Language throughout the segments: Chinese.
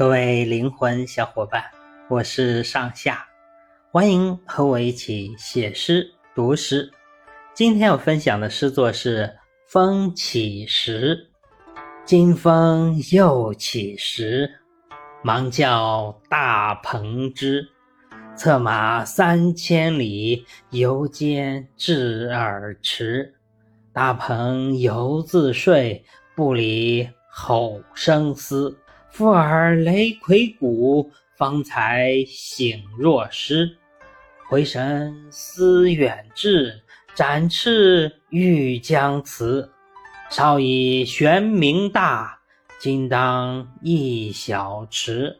各位灵魂小伙伴，我是上下，欢迎和我一起写诗读诗。今天要分享的诗作是《风起时》。金风又起时，忙叫大鹏之。策马三千里，犹艰至耳迟。大鹏犹自睡，不理吼声嘶。复尔雷魁鼓，方才醒若失。回神思远志，展翅欲将辞。少以玄冥大，今当一小迟。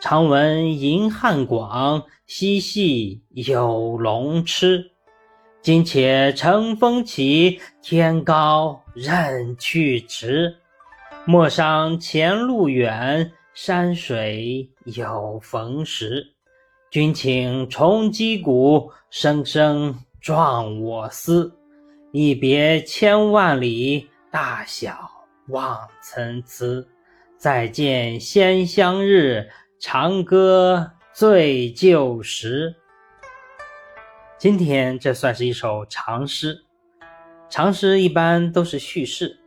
常闻银汉广，嬉戏有龙痴。今且乘风起，天高任去迟。莫伤前路远，山水有逢时。君请重击鼓，声声壮我思。一别千万里，大小望参差。再见先相日，长歌醉旧时。今天这算是一首长诗。长诗一般都是叙事。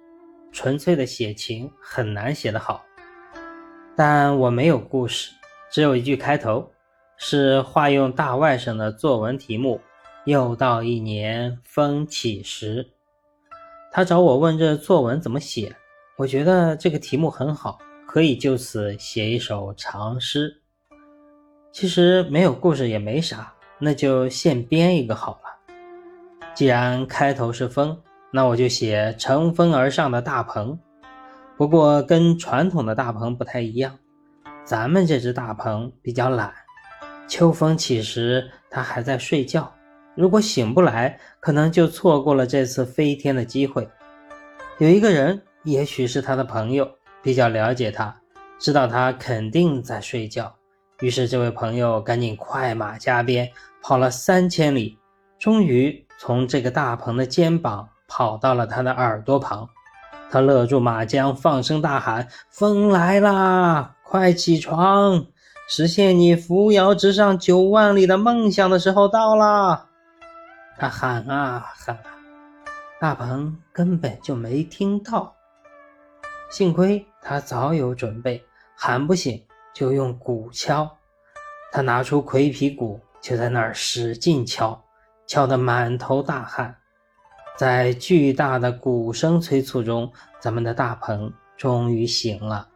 纯粹的写情很难写得好，但我没有故事，只有一句开头，是化用大外甥的作文题目。又到一年风起时，他找我问这作文怎么写，我觉得这个题目很好，可以就此写一首长诗。其实没有故事也没啥，那就现编一个好了。既然开头是风。那我就写乘风而上的大鹏，不过跟传统的大鹏不太一样，咱们这只大鹏比较懒，秋风起时它还在睡觉，如果醒不来，可能就错过了这次飞天的机会。有一个人，也许是他的朋友，比较了解他，知道他肯定在睡觉，于是这位朋友赶紧快马加鞭跑了三千里，终于从这个大鹏的肩膀。跑到了他的耳朵旁，他勒住马缰，放声大喊：“风来啦，快起床！实现你扶摇直上九万里的梦想的时候到了。”他喊啊喊啊，大鹏根本就没听到。幸亏他早有准备，喊不醒就用鼓敲。他拿出葵皮鼓，就在那儿使劲敲，敲得满头大汗。在巨大的鼓声催促中，咱们的大鹏终于醒了。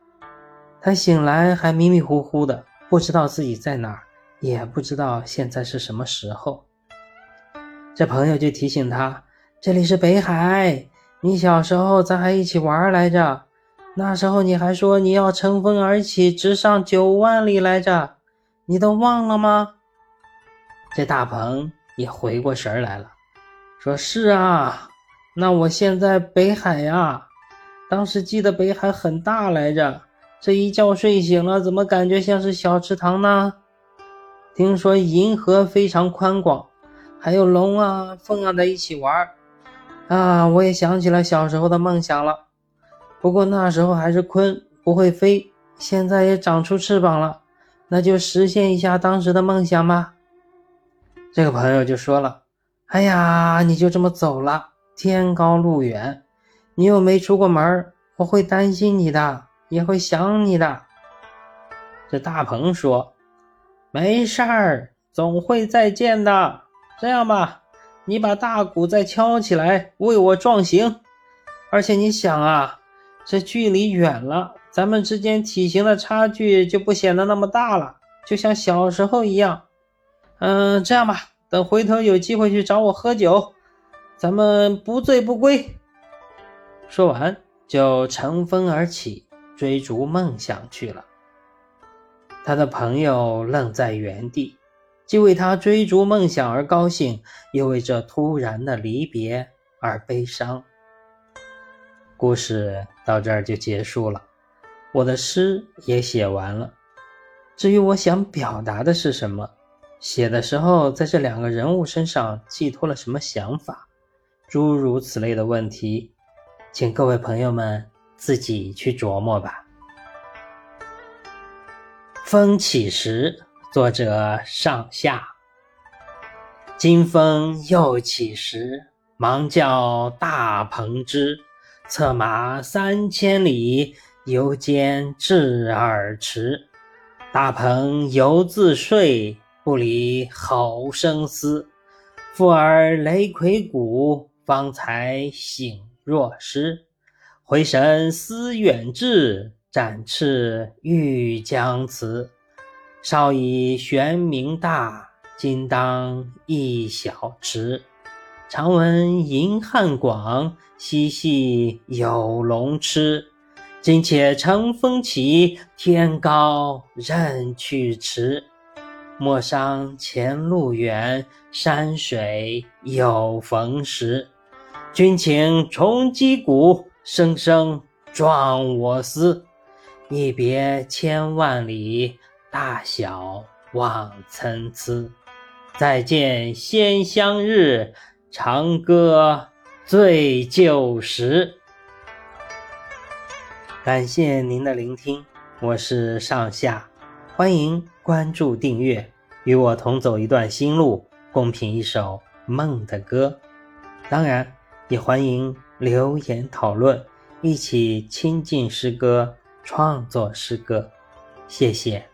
他醒来还迷迷糊糊的，不知道自己在哪儿，也不知道现在是什么时候。这朋友就提醒他：“这里是北海，你小时候咱还一起玩来着。那时候你还说你要乘风而起，直上九万里来着，你都忘了吗？”这大鹏也回过神来了。说是啊，那我现在北海呀，当时记得北海很大来着，这一觉睡醒了，怎么感觉像是小池塘呢？听说银河非常宽广，还有龙啊、凤啊在一起玩啊，我也想起了小时候的梦想了。不过那时候还是鲲，不会飞，现在也长出翅膀了，那就实现一下当时的梦想吧。这个朋友就说了。哎呀，你就这么走了，天高路远，你又没出过门我会担心你的，也会想你的。这大鹏说：“没事儿，总会再见的。这样吧，你把大鼓再敲起来，为我壮行。而且你想啊，这距离远了，咱们之间体型的差距就不显得那么大了，就像小时候一样。嗯，这样吧。”等回头有机会去找我喝酒，咱们不醉不归。说完，就乘风而起，追逐梦想去了。他的朋友愣在原地，既为他追逐梦想而高兴，又为这突然的离别而悲伤。故事到这儿就结束了，我的诗也写完了。至于我想表达的是什么？写的时候，在这两个人物身上寄托了什么想法？诸如此类的问题，请各位朋友们自己去琢磨吧。风起时，作者上下。金风又起时，忙叫大鹏之，策马三千里，犹见至耳迟。大鹏犹自睡，不理吼声嘶。复尔雷魁鼓，方才醒若失。回神思远志，展翅欲将辞。少以玄冥大，今当一小迟。常闻银汉广，嬉戏有龙痴。今且乘风起，天高任去迟。莫伤前路远，山水有逢时。君请重击鼓，声声壮我思。一别千万里，大小望参差。再见先相日，长歌醉旧时。感谢您的聆听，我是上下，欢迎。关注订阅，与我同走一段心路，共品一首梦的歌。当然，也欢迎留言讨论，一起亲近诗歌，创作诗歌。谢谢。